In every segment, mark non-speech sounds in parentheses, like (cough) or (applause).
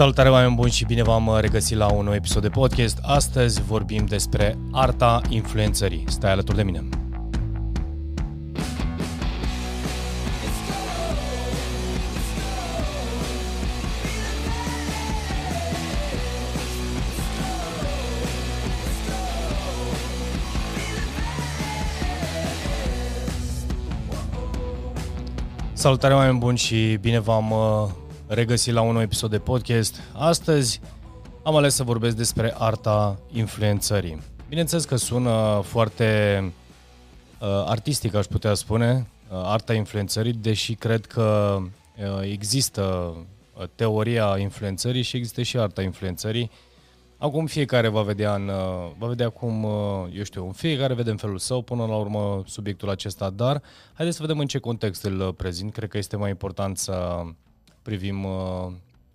Salutare oameni buni și bine v-am regăsit la un nou episod de podcast. Astăzi vorbim despre arta influențării. Stai alături de mine. Salutare oameni buni și bine v-am uh, regăsit la un nou episod de podcast. Astăzi am ales să vorbesc despre arta influențării. Bineînțeles că sună foarte uh, artistic, aș putea spune, uh, arta influențării, deși cred că uh, există uh, teoria influențării și există și arta influențării. Acum fiecare va vedea, în, uh, va vedea cum, uh, eu știu, în fiecare vedem felul său până la urmă subiectul acesta, dar haideți să vedem în ce context îl uh, prezint. Cred că este mai important să privim, uh,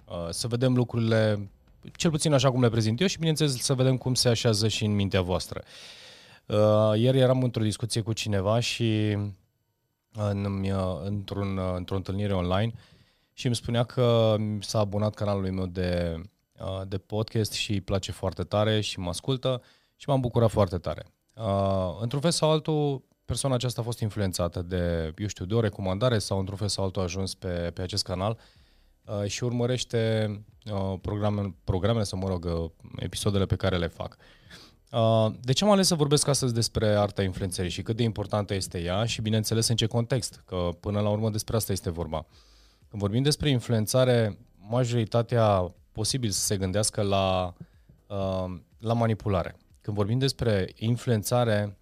uh, să vedem lucrurile cel puțin așa cum le prezint eu și bineînțeles să vedem cum se așează și în mintea voastră. Uh, ieri eram într-o discuție cu cineva și în, într-un, într-o întâlnire online și îmi spunea că s-a abonat canalului meu de, de podcast și îi place foarte tare și mă ascultă și m-am bucurat foarte tare. Într-un fel sau altul, persoana aceasta a fost influențată de, eu știu, de o recomandare sau într-un fel sau altul a ajuns pe, pe acest canal uh, și urmărește uh, programe, programele, să mă rog, uh, episoadele pe care le fac. Uh, de ce am ales să vorbesc astăzi despre arta influențării și cât de importantă este ea și, bineînțeles, în ce context, că până la urmă despre asta este vorba. Când vorbim despre influențare, majoritatea posibil să se gândească la, uh, la manipulare. Când vorbim despre influențare,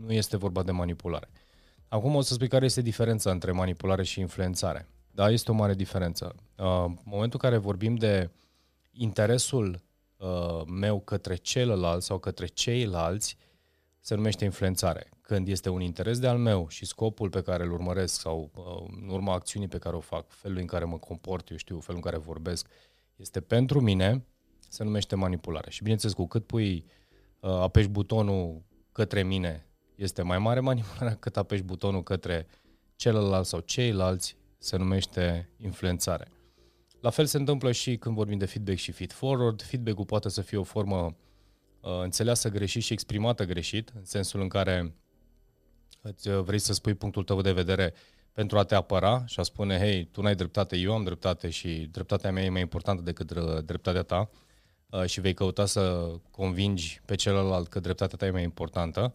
nu este vorba de manipulare. Acum o să spui care este diferența între manipulare și influențare. Da, este o mare diferență. Uh, în momentul în care vorbim de interesul uh, meu către celălalt sau către ceilalți, se numește influențare. Când este un interes de al meu și scopul pe care îl urmăresc sau uh, în urma acțiunii pe care o fac, felul în care mă comport, eu știu, felul în care vorbesc, este pentru mine, se numește manipulare. Și bineînțeles, cu cât pui, apeși butonul către mine este mai mare manipularea (laughs) cât apeși butonul către celălalt sau ceilalți, se numește influențare. La fel se întâmplă și când vorbim de feedback și feed-forward. Feedback-ul poate să fie o formă uh, înțeleasă greșit și exprimată greșit, în sensul în care îți uh, vrei să spui punctul tău de vedere pentru a te apăra și a spune, hei, tu n-ai dreptate, eu am dreptate și dreptatea mea e mai importantă decât uh, dreptatea ta uh, și vei căuta să convingi pe celălalt că dreptatea ta e mai importantă.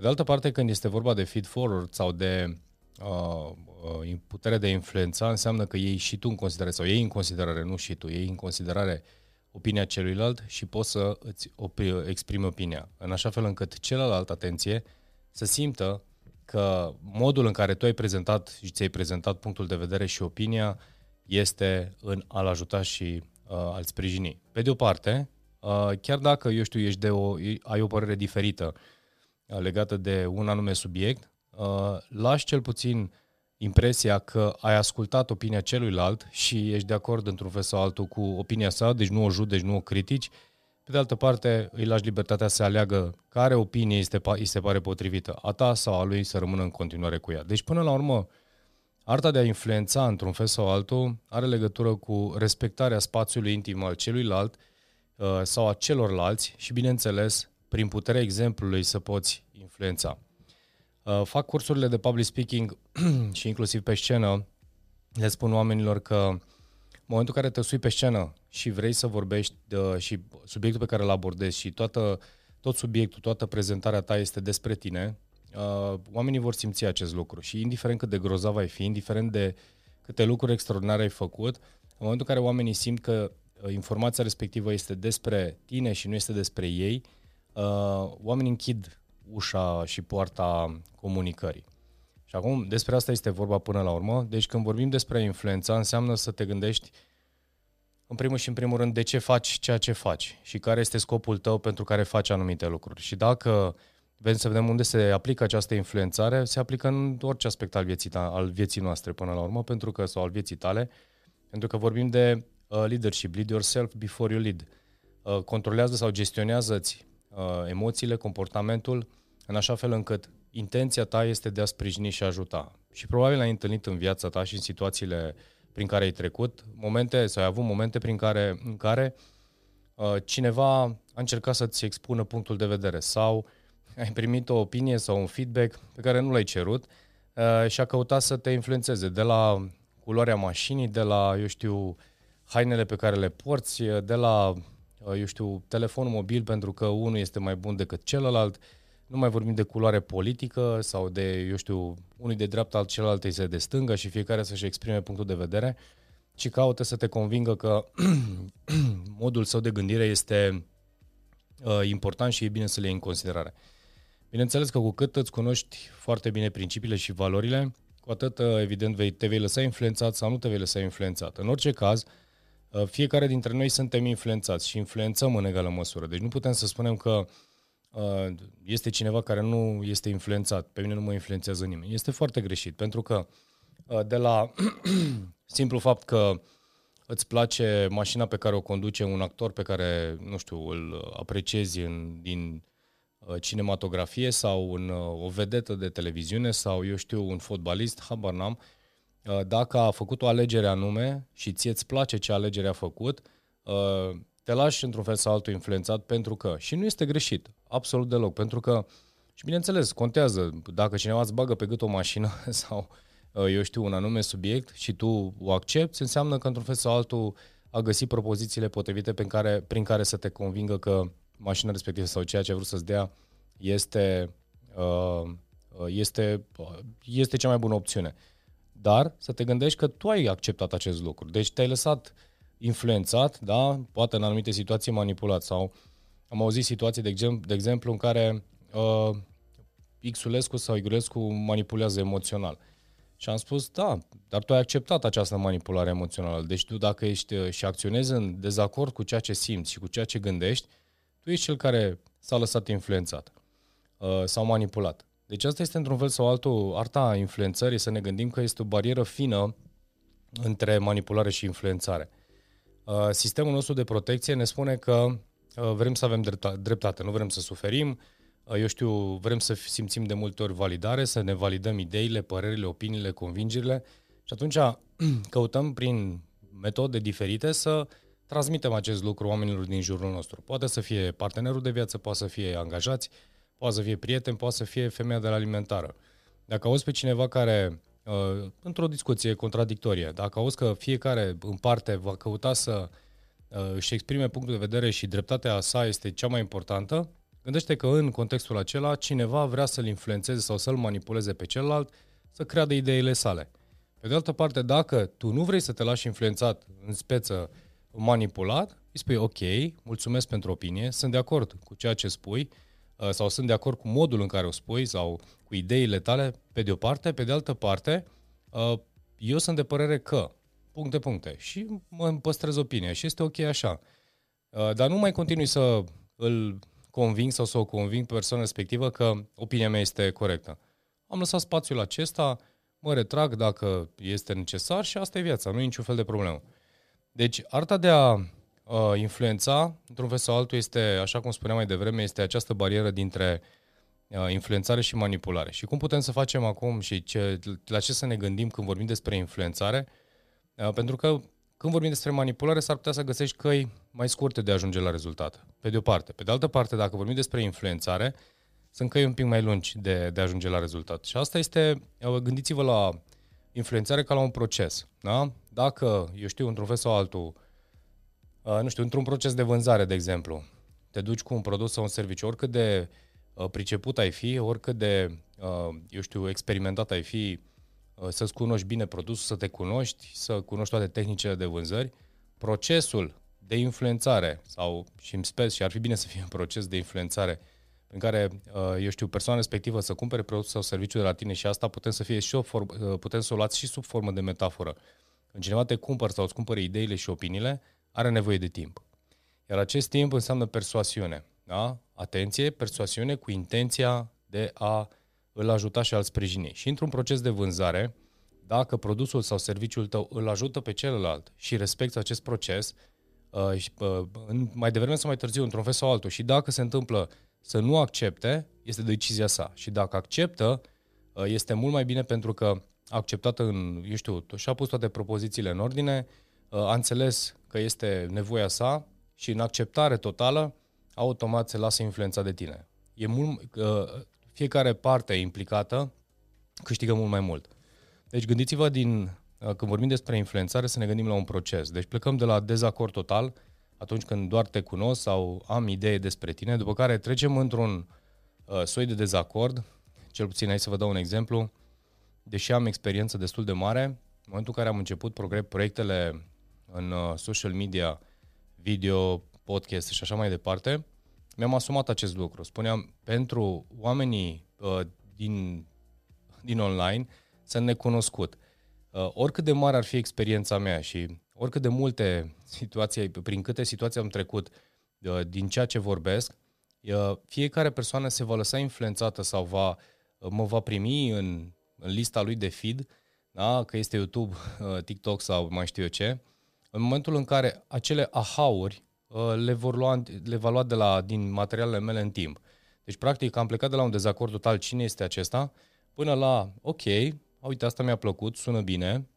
Pe de altă parte, când este vorba de feed-forward sau de uh, uh, putere de influența, înseamnă că iei și tu în considerare, sau iei în considerare, nu și tu, iei în considerare opinia celuilalt și poți să îți opri, exprimi opinia. În așa fel încât celălalt, atenție, să simtă că modul în care tu ai prezentat și ți-ai prezentat punctul de vedere și opinia este în a-l ajuta și uh, a-l sprijini. Pe de o parte, uh, chiar dacă, eu știu, ești de o, ai o părere diferită, uh, legată de un anume subiect, uh, lași cel puțin impresia că ai ascultat opinia celuilalt și ești de acord într-un fel sau altul cu opinia sa, deci nu o judeci, nu o critici. Pe de altă parte, îi lași libertatea să aleagă care opinie este, îi se pare potrivită, a ta sau a lui să rămână în continuare cu ea. Deci, până la urmă, arta de a influența într-un fel sau altul are legătură cu respectarea spațiului intim al celuilalt uh, sau a celorlalți și, bineînțeles, prin puterea exemplului să poți influența. Uh, fac cursurile de public speaking (clears throat) și inclusiv pe scenă. Le spun oamenilor că în momentul în care te sui pe scenă și vrei să vorbești uh, și subiectul pe care îl abordezi și toată, tot subiectul, toată prezentarea ta este despre tine, uh, oamenii vor simți acest lucru și indiferent cât de grozav ai fi, indiferent de câte lucruri extraordinare ai făcut, în momentul în care oamenii simt că informația respectivă este despre tine și nu este despre ei, uh, oamenii închid ușa și poarta comunicării. Și acum despre asta este vorba până la urmă. Deci când vorbim despre influența, înseamnă să te gândești în primul și în primul rând de ce faci ceea ce faci și care este scopul tău pentru care faci anumite lucruri. Și dacă vrem să vedem unde se aplică această influențare, se aplică în orice aspect al vieții, ta, al vieții noastre până la urmă, pentru că, sau al vieții tale, pentru că vorbim de uh, leadership, lead yourself before you lead. Uh, controlează sau gestionează-ți uh, emoțiile, comportamentul, în așa fel încât intenția ta este de a sprijini și ajuta. Și probabil ai întâlnit în viața ta și în situațiile prin care ai trecut, momente sau ai avut momente prin care, în care uh, cineva a încercat să-ți expună punctul de vedere sau ai primit o opinie sau un feedback pe care nu l-ai cerut uh, și a căutat să te influențeze de la culoarea mașinii, de la, eu știu, hainele pe care le porți, de la, uh, eu știu, telefonul mobil pentru că unul este mai bun decât celălalt, nu mai vorbim de culoare politică sau de, eu știu, unul de dreapta, al celălalt este de stânga și fiecare să-și exprime punctul de vedere, ci caută să te convingă că (clears throat) modul său de gândire este uh, important și e bine să le iei în considerare. Bineînțeles că cu cât îți cunoști foarte bine principiile și valorile, cu atât, uh, evident, vei, te vei lăsa influențat sau nu te vei lăsa influențat. În orice caz, uh, fiecare dintre noi suntem influențați și influențăm în egală măsură. Deci nu putem să spunem că uh, este cineva care nu este influențat. Pe mine nu mă influențează nimeni. Este foarte greșit, pentru că de la (clears throat) simplu fapt că îți place mașina pe care o conduce un actor pe care, nu știu, îl apreciezi în, din Uh, cinematografie sau în uh, o vedetă de televiziune sau, eu știu, un fotbalist, habar n-am, uh, dacă a făcut o alegere anume și ție îți place ce alegere a făcut, te lași într-un fel sau altul influențat pentru că, și nu este greșit, absolut deloc, pentru că, și bineînțeles, contează dacă cineva îți bagă pe gât o mașină (laughs) sau, eu știu, un anume subiect și tu o accepti, înseamnă că într-un fel sau altul a găsit propozițiile potrivite prin care, prin care să te convingă că mașina respectivă sau ceea ce a vrut să-ți dea este, uh, este, este cea mai bună opțiune. Dar să te gândești că tu ai acceptat acest lucru. Deci te-ai lăsat influențat, da? poate în anumite situații manipulat sau am auzit situații, de exemplu, de exemplu în care uh, Xulescu sau Igulescu manipulează emoțional. Și am spus, da, dar tu ai acceptat această manipulare emoțională. Deci tu dacă ești uh, și acționezi în dezacord cu ceea ce simți și cu ceea ce gândești, tu ești cel care s-a lăsat influențat uh, sau manipulat. Deci asta este într-un fel sau altul, arta influențării, să ne gândim că este o barieră fină între manipulare și influențare. Uh, sistemul nostru de protecție ne spune că uh, vrem să avem dreptate, nu vrem să suferim, uh, eu știu, vrem să simțim de multe ori validare, să ne validăm ideile, părerile, opiniile, convingerile și atunci (clears throat) căutăm prin metode diferite să transmitem acest lucru oamenilor din jurul nostru. Poate să fie partenerul de viață, poate să fie angajați, poate să fie prieten, poate să fie femeia de la alimentară. Dacă auzi pe cineva care, uh, într-o discuție contradictorie, dacă auzi că fiecare în parte va căuta să uh, își exprime punctul de vedere și dreptatea sa este cea mai importantă, gândește că în contextul acela cineva vrea să-l influențeze sau să-l manipuleze pe celălalt să creadă ideile sale. Pe de altă parte, dacă tu nu vrei să te lași influențat în speță manipulat, îi spui ok, mulțumesc pentru opinie, sunt de acord cu ceea ce spui uh, sau sunt de acord cu modul în care o spui sau cu ideile tale, pe de o parte, pe de altă parte, uh, eu sunt de părere că, puncte, puncte, și mă păstrez opinia și este ok așa. Uh, dar nu mai continui să îl conving sau să o conving pe persoana respectivă că opinia mea este corectă. Am lăsat spațiul acesta, mă retrag dacă este necesar și asta e viața, nu e niciun fel de problemă. Deci, arta de a uh, influența, într-un fel sau altul, este, așa cum spuneam mai devreme, este această barieră dintre uh, influențare și manipulare. Și cum putem să facem acum și ce, la ce să ne gândim când vorbim despre influențare? Uh, pentru că când vorbim despre manipulare, s-ar putea să găsești căi mai scurte de a ajunge la rezultat. Pe de o parte. Pe de altă parte, dacă vorbim despre influențare, sunt căi un pic mai lungi de, de a ajunge la rezultat. Și asta este, uh, gândiți-vă la influențare ca la un proces. Da? Dacă, eu știu, într-un fel sau altul, uh, nu știu, într-un proces de vânzare, de exemplu, te duci cu un produs sau un serviciu, oricât de uh, priceput ai fi, oricât de, uh, eu știu, experimentat ai fi, uh, să-ți cunoști bine produsul, să te cunoști, să cunoști toate tehnicile de vânzări, procesul de influențare, sau și îmi sper și ar fi bine să fie un proces de influențare în care, uh, eu știu, persoana respectivă să cumpere produsul sau serviciul de la tine și asta putem să fie și o formă, uh, putem să o luați și sub formă de metaforă. Când cineva te cumpără sau îți cumpără ideile și opiniile, are nevoie de timp. Iar acest timp înseamnă persoasiune. Da? Atenție, persoasiune cu intenția de a îl ajuta și a-l sprijini. Și într-un proces de vânzare, dacă produsul sau serviciul tău îl ajută pe celălalt și respecti acest proces, uh, mai devreme sau mai târziu, într-un fel sau altul, și dacă se întâmplă să nu accepte, este decizia sa. Și dacă acceptă, uh, este mult mai bine pentru că a acceptat în, eu știu, și-a pus toate propozițiile în ordine, a înțeles că este nevoia sa și în acceptare totală, automat se lasă influența de tine. E mult, fiecare parte implicată câștigă mult mai mult. Deci gândiți-vă din, când vorbim despre influențare, să ne gândim la un proces. Deci plecăm de la dezacord total, atunci când doar te cunosc sau am idee despre tine, după care trecem într-un uh, soi de dezacord, cel puțin aici să vă dau un exemplu, deși am experiență destul de mare, în momentul în care am început proiectele în uh, social media, video, podcast și așa mai departe, mi-am asumat acest lucru. Spuneam, pentru oamenii uh, din, din online, sunt necunoscut. Uh, oricât de mare ar fi experiența mea și oricât de multe situații, prin câte situații am trecut uh, din ceea ce vorbesc, uh, fiecare persoană se va lăsa influențată sau va, uh, mă va primi în, în lista lui de feed, da? că este YouTube, uh, TikTok sau mai știu eu ce, în momentul în care acele aha-uri uh, le, vor lua, le va lua de la, din materialele mele în timp. Deci, practic, am plecat de la un dezacord total, cine este acesta, până la, ok, uite, asta mi-a plăcut, sună bine,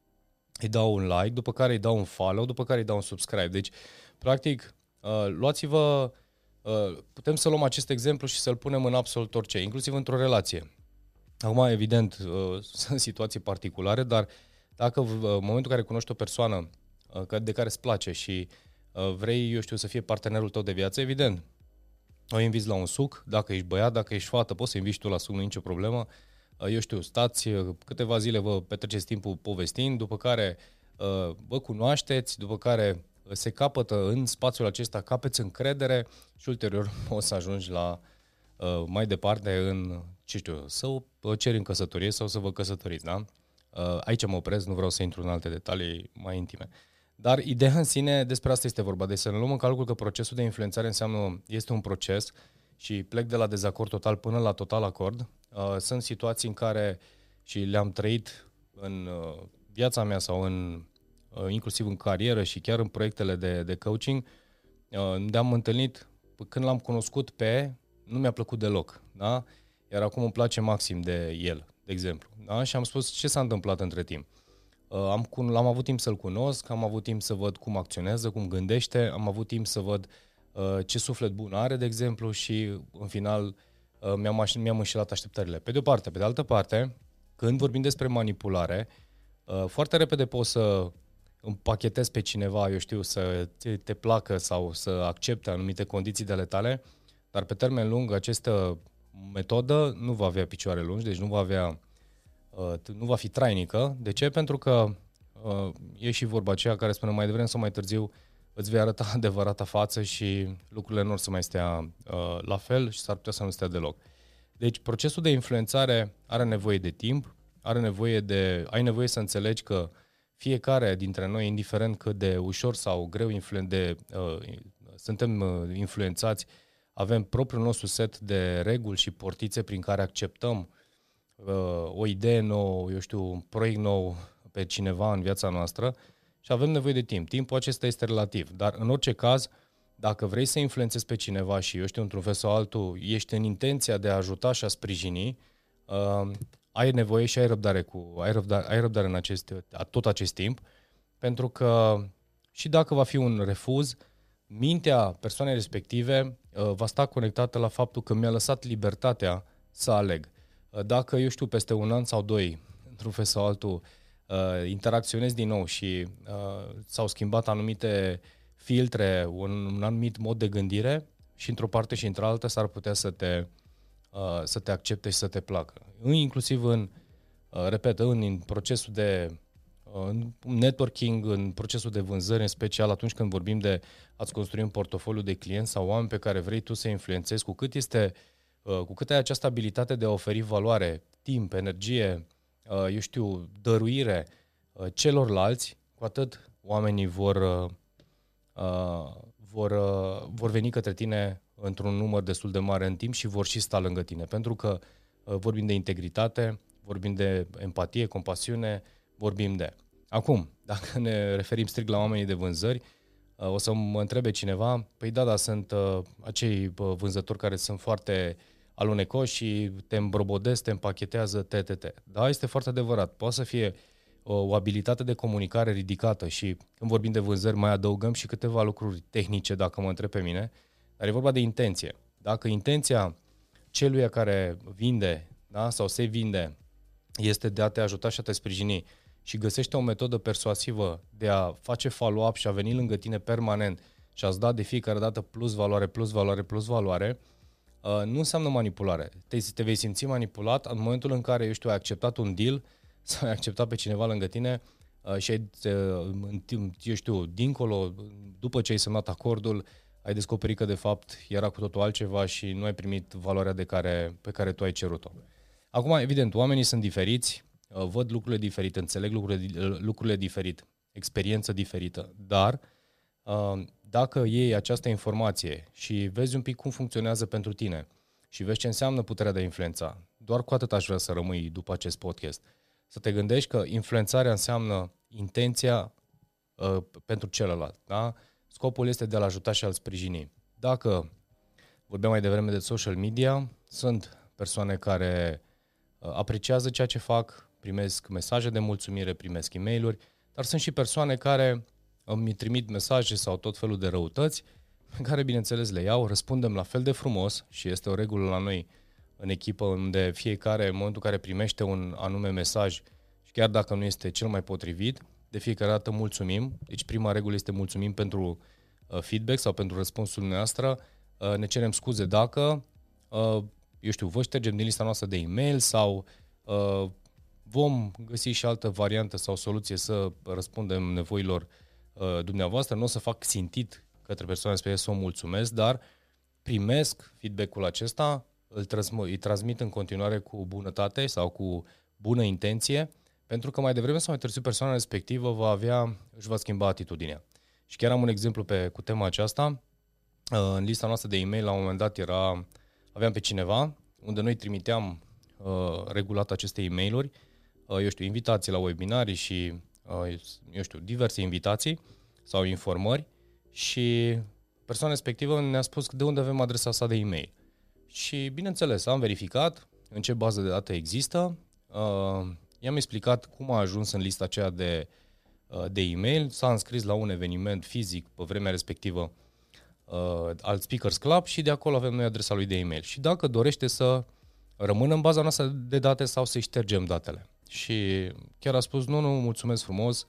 îi dau un like, după care îi dau un follow, după care îi dau un subscribe. Deci, practic, uh, luați-vă, uh, putem să luăm acest exemplu și să-l punem în absolut orice, inclusiv într-o relație. Acum, evident, uh, (laughs) sunt situații particulare, dar dacă în momentul în care cunoști o persoană de care îți place și vrei, eu știu, să fie partenerul tău de viață, evident, o inviți la un suc, dacă ești băiat, dacă ești fată, poți să inviți tu la suc, nu nicio problemă, eu știu, stați câteva zile, vă petreceți timpul povestind, după care vă cunoașteți, după care se capătă în spațiul acesta, capeți încredere și ulterior (laughs) o să ajungi la mai departe în, ce știu, să o ceri în căsătorie sau să vă căsătoriți, da? Aici mă opresc, nu vreau să intru în alte detalii mai intime. Dar ideea în sine, despre asta este vorba. Deci să ne luăm în calcul că procesul de influențare înseamnă, este un proces și plec de la dezacord total până la total acord. Uh, sunt situații în care și le-am trăit în uh, viața mea sau în, uh, inclusiv în carieră și chiar în proiectele de, de coaching, uh, de-am întâlnit, când l-am cunoscut pe, nu mi-a plăcut deloc, da? Iar acum îmi place maxim de el, de exemplu. Da? Și am spus ce s-a întâmplat între timp. Uh, am, am avut timp să-l cunosc, am avut timp să văd cum acționează, cum gândește, am avut timp să văd uh, ce suflet bun are, de exemplu, și în final uh, mi-am, mi-am înșelat așteptările. Pe de o parte. Pe de altă parte, când vorbim despre manipulare, uh, foarte repede poți să împachetezi pe cineva, eu știu, să te, te placă sau să accepte anumite condiții de ale tale, dar pe termen lung această metodă nu va avea picioare lungi, deci nu va avea Uh, nu va fi trainică. De ce? Pentru că uh, e și vorba aceea care spune mai devreme sau mai târziu îți vei arăta (laughs) adevărata față și lucrurile nu o să mai stea uh, la fel și s-ar putea să nu stea deloc. Deci procesul de influențare are nevoie de timp, are nevoie de, ai nevoie să înțelegi că fiecare dintre noi, indiferent cât de ușor sau greu influen, de, uh, suntem uh, influențați, avem propriul nostru set de reguli și portițe prin care acceptăm uh, o idee nouă, eu știu, un proiect nou pe cineva în viața noastră și avem nevoie de timp. Timpul acesta este relativ, dar în orice caz, dacă vrei să influențezi pe cineva și, eu știu, într-un fel sau altul, ești în intenția de a ajuta și a sprijini, uh, ai nevoie și ai răbdare, cu, ai răbdare, ai răbdare în acest, tot acest timp, pentru că și dacă va fi un refuz, mintea persoanei respective uh, va sta conectată la faptul că mi-a lăsat libertatea să aleg. Dacă, eu știu, peste un an sau doi, într-un fel sau altul, uh, interacționezi din nou și uh, s-au schimbat anumite filtre, un, un anumit mod de gândire și într-o parte și într-alta s-ar putea să te, uh, să te accepte și să te placă. Inclusiv în, uh, repet, în, în procesul de în networking, în procesul de vânzări, în special atunci când vorbim de a-ți construi un portofoliu de clienți sau oameni pe care vrei tu să influențezi, cu cât este uh, Uh, cu cât ai această abilitate de a oferi valoare, timp, energie, uh, eu știu, dăruire uh, celorlalți, cu atât oamenii vor, vor, vor veni către tine într-un număr destul de mare în timp și vor și sta lângă tine. Pentru că vorbim de integritate, vorbim de empatie, compasiune, vorbim de. Acum, (laughs) dacă ne referim strict la oamenii de vânzări, o să mă întrebe cineva, păi da, da, sunt acei vânzători care sunt foarte alunecos și te îmbrobodezi, te împachetează, TTT. Da, este foarte adevărat. Poate să fie o, o abilitate de comunicare ridicată și când vorbim de vânzări mai adăugăm și câteva lucruri tehnice, dacă mă întreb pe mine, dar e vorba de intenție. Dacă intenția celui care vinde da, sau se vinde este de a te ajuta și a te sprijini și găsește o metodă persuasivă de a face follow-up și a veni lângă tine permanent și a-ți da de fiecare dată plus valoare, plus valoare, plus valoare, uh, nu înseamnă manipulare. Te, te vei simți manipulat în momentul în care, eu știu, ai acceptat un deal (laughs) sau ai acceptat pe cineva lângă tine uh, și ai, eu știu, dincolo, după ce ai semnat acordul, ai descoperit că de fapt era cu totul altceva și nu ai primit valoarea de care, pe care tu ai cerut-o. Acum, evident, oamenii sunt diferiți, uh, văd lucrurile diferite, înțeleg lucrurile, lucrurile diferit, experiență diferită, dar uh, dacă iei această informație și vezi un pic cum funcționează pentru tine și vezi ce înseamnă puterea de a influența, doar cu atât aș vrea să rămâi după acest podcast. Să te gândești că influențarea înseamnă intenția uh, pentru celălalt. Da? Scopul este de a-l ajuta și a-l sprijini. Dacă vorbeam mai devreme de social media, sunt persoane care uh, apreciază ceea ce fac, primesc mesaje de mulțumire, primesc e mail dar sunt și persoane care îmi trimit mesaje sau tot felul de răutăți, pe care, bineînțeles, le iau, răspundem la fel de frumos și este o regulă la noi în echipă, unde fiecare, în momentul în care primește un anume mesaj, și chiar dacă nu este cel mai potrivit, de fiecare dată mulțumim. Deci prima regulă este mulțumim pentru uh, feedback sau pentru răspunsul noastră. Uh, ne cerem scuze dacă, uh, eu știu, vă ștergem din lista noastră de e-mail sau uh, vom găsi și altă variantă sau soluție să răspundem nevoilor uh, dumneavoastră. Nu o să fac țintit către persoane spre să o mulțumesc, dar primesc feedback-ul acesta, îl transmit, îi transmit în continuare cu bunătate sau cu bună intenție, pentru că mai devreme sau mai târziu persoana respectivă va avea, își va schimba atitudinea. Și chiar am un exemplu pe, cu tema aceasta. Uh, în lista noastră de e-mail, la un moment dat, era, aveam pe cineva, unde noi trimiteam uh, regulat aceste e mail uh, eu știu, invitații la webinarii și, uh, eu știu, diverse invitații sau informări și persoana respectivă ne-a spus de unde avem adresa sa de e-mail. Și, bineînțeles, am verificat în ce bază de date există, uh, i-am explicat cum a ajuns în lista aceea de, uh, de e-mail, s-a înscris la un eveniment fizic pe vremea respectivă uh, al Speakers Club și de acolo avem noi adresa lui de e-mail. Și dacă dorește să rămână în baza noastră de date sau să ștergem datele. Și chiar a spus, nu, nu, mulțumesc frumos,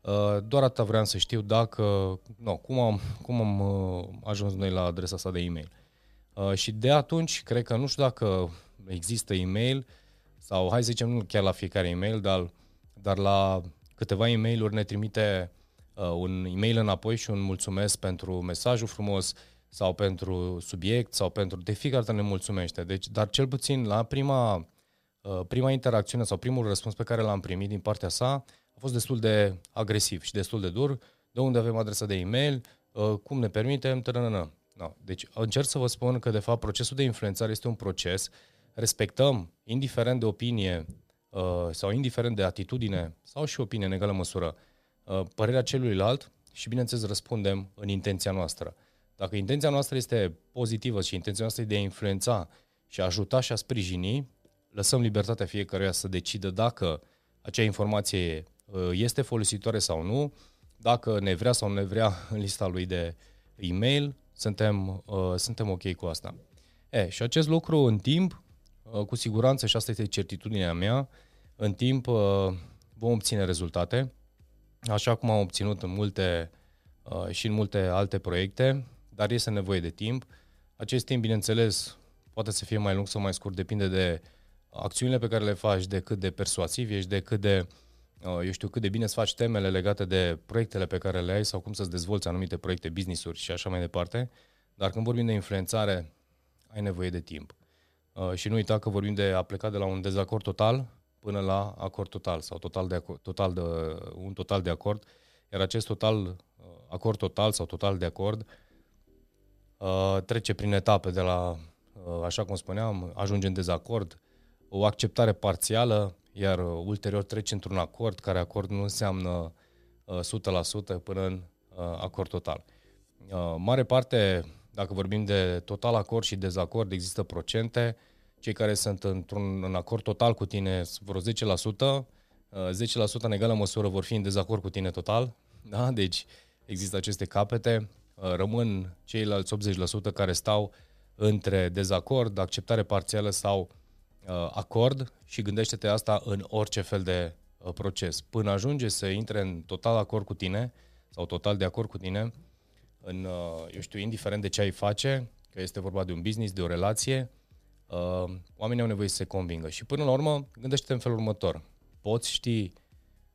uh, doar atâta vreau să știu dacă, nu, cum am, cum am uh, ajuns noi la adresa sa de e-mail. Uh, și de atunci, cred că nu știu dacă există e-mail sau hai să zicem nu chiar la fiecare e-mail, dar, dar la câteva e mail ne trimite uh, un e-mail înapoi și un mulțumesc pentru mesajul frumos sau pentru subiect sau pentru... De fiecare dată ne mulțumește. Deci, dar cel puțin la prima, uh, prima interacțiune sau primul răspuns pe care l-am primit din partea sa a fost destul de agresiv și destul de dur. De unde avem adresa de e-mail, uh, cum ne permitem, tărănă. No. Deci încerc să vă spun că de fapt procesul de influențare este un proces, respectăm, indiferent de opinie uh, sau indiferent de atitudine sau și opinie în egală măsură, uh, părerea celuilalt și bineînțeles răspundem în intenția noastră. Dacă intenția noastră este pozitivă și intenția noastră e de a influența și a ajuta și a sprijini, lăsăm libertatea fiecăruia să decidă dacă acea informație uh, este folositoare sau nu, dacă ne vrea sau nu ne vrea (laughs) în lista lui de e-mail, suntem, uh, suntem ok cu asta. E, și acest lucru în timp, uh, cu siguranță, și asta este certitudinea mea, în timp uh, vom obține rezultate, așa cum am obținut în multe uh, și în multe alte proiecte, dar este nevoie de timp. Acest timp, bineînțeles, poate să fie mai lung sau mai scurt, depinde de acțiunile pe care le faci, de cât de persuasiv ești, de cât de Uh, eu știu cât de bine îți faci temele legate de proiectele pe care le ai sau cum să-ți dezvolți anumite proiecte, business-uri și așa mai departe, dar când vorbim de influențare, ai nevoie de timp. Uh, și nu uita că vorbim de a pleca de la un dezacord total până la acord total sau total de, acord, total de, un total de acord, iar acest total, uh, acord total sau total de acord trece prin etape de la, așa cum spuneam, ajunge în dezacord, o acceptare parțială, iar uh, ulterior treci într-un acord, care acord nu înseamnă uh, 100% până în uh, acord total. Uh, mare parte dacă vorbim de total acord și dezacord, există procente. Cei care sunt într-un în acord total cu tine vreo 10%, 10% în egală măsură vor fi în dezacord cu tine total. (laughs) Da? Deci există aceste capete. Rămân ceilalți 80% care stau între dezacord, acceptare parțială sau acord și gândește-te asta în orice fel de proces. Până ajunge să intre în total acord cu tine sau total de acord cu tine, în, uh, eu știu, indiferent de ce ai face, că este vorba de un business, de o relație, uh, oamenii au nevoie să se convingă. Și până la urmă, gândește-te în felul următor. Poți ști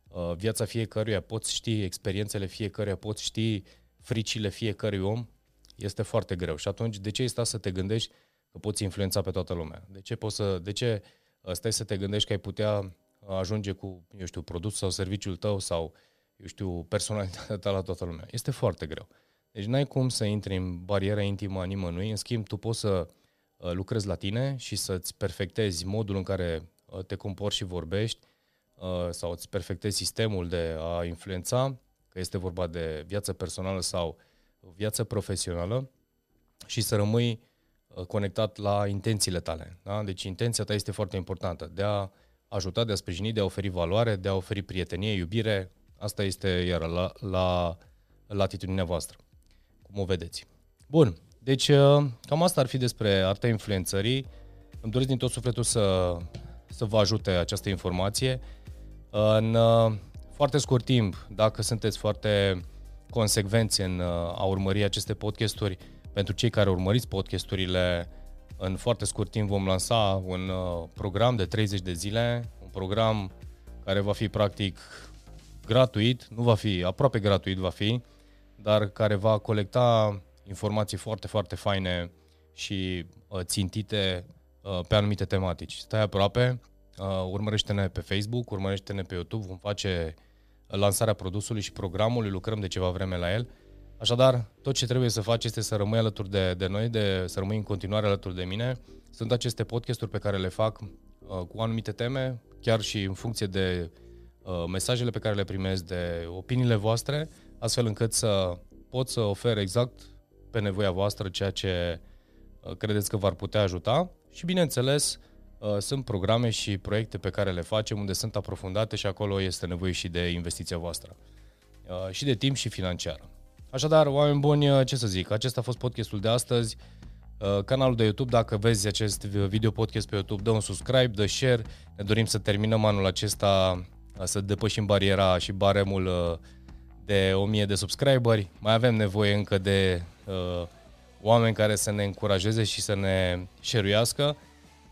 uh, viața fiecăruia, poți ști experiențele fiecăruia, poți ști fricile fiecărui om, este foarte greu. Și atunci, de ce stai să te gândești că poți influența pe toată lumea? De ce, poți să, de ce stai să te gândești că ai putea ajunge cu, eu știu, produs sau serviciul tău sau, eu știu, personalitatea ta la toată lumea? Este foarte greu. Deci n-ai cum să intri în bariera intimă a nimănui, în schimb tu poți să uh, lucrezi la tine și să-ți perfectezi modul în care uh, te comporți și vorbești uh, sau îți perfectezi sistemul de a influența, că este vorba de viață personală sau viață profesională și să rămâi conectat la intențiile tale. Da? Deci intenția ta este foarte importantă, de a ajuta, de a sprijini, de a oferi valoare, de a oferi prietenie, iubire. Asta este iar la, la latitudinea voastră cum o vedeți. Bun, deci uh, cam asta ar fi despre arta influențării. Îmi doresc din tot sufletul să, să vă ajute această informație. În uh, foarte scurt timp, dacă sunteți foarte consecvenți în uh, a urmări aceste podcasturi, pentru cei care urmăriți podcasturile, în foarte scurt timp vom lansa un program de 30 de zile, un program care va fi practic gratuit, nu va fi, aproape gratuit va fi, dar care va colecta informații foarte, foarte faine și uh, țintite uh, pe anumite tematici. Stai aproape, uh, urmărește-ne pe Facebook, urmărește-ne pe YouTube, vom face lansarea produsului și programului, lucrăm de ceva vreme la el. Așadar, tot ce trebuie să faci este să rămâi alături de, de noi, de, să rămâi în continuare alături de mine. Sunt aceste podcasturi pe care le fac uh, cu anumite teme, chiar și în funcție de uh, mesajele pe care le primesc, de opiniile voastre, astfel încât să pot să ofer exact pe nevoia voastră ceea ce uh, credeți că v-ar putea ajuta și, bineînțeles, uh, sunt programe și proiecte pe care le facem unde sunt aprofundate și acolo este nevoie și de investiția voastră. Uh, și de timp și financiar. Așadar, oameni buni, ce să zic, acesta a fost podcastul de astăzi. Canalul de YouTube, dacă vezi acest video podcast pe YouTube, dă un subscribe, dă share. Ne dorim să terminăm anul acesta, să depășim bariera și baremul de 1000 de subscriberi, mai avem nevoie încă de uh, oameni care să ne încurajeze și să ne șeruiască.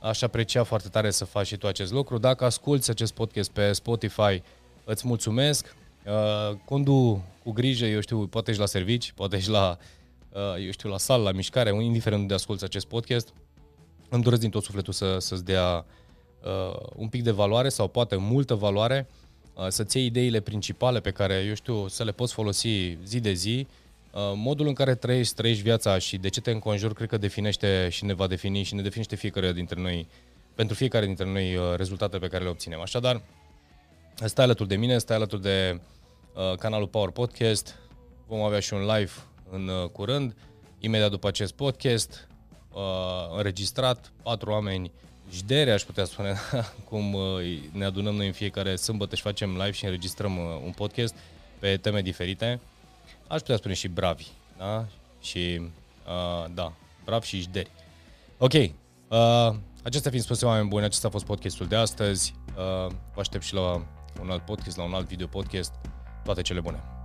Aș aprecia foarte tare să faci și tu acest lucru. Dacă asculti acest podcast pe Spotify, îți mulțumesc. Uh, condu cu grijă, eu știu, poate și la servici, poate și la, uh, eu știu, la sală, la mișcare, indiferent unde asculti acest podcast. Îmi doresc din tot sufletul să, să-ți dea uh, un pic de valoare sau poate multă valoare Uh, să-ți iei ideile principale pe care, eu știu, să le poți folosi zi de zi, uh, modul în care trăiești, trăiești viața și de ce te înconjuri, cred că definește și ne va defini și ne definește fiecare dintre noi, pentru fiecare dintre noi, uh, rezultatele pe care le obținem. Așadar, stai alături de mine, stai alături de uh, canalul Power Podcast, vom avea și un live în uh, curând, imediat după acest podcast, uh, înregistrat, patru oameni jdere, aș putea spune, (laughs) cum uh, ne adunăm noi în fiecare sâmbătă și facem live și înregistrăm uh, un podcast pe teme diferite. Aș putea spune și bravi, da? Și, uh, da, bravi și jderi. Ok, uh, acestea fiind spuse, oameni buni, acesta a fost podcastul de astăzi. Uh, vă aștept și la un alt podcast, la un alt video podcast. Toate cele bune!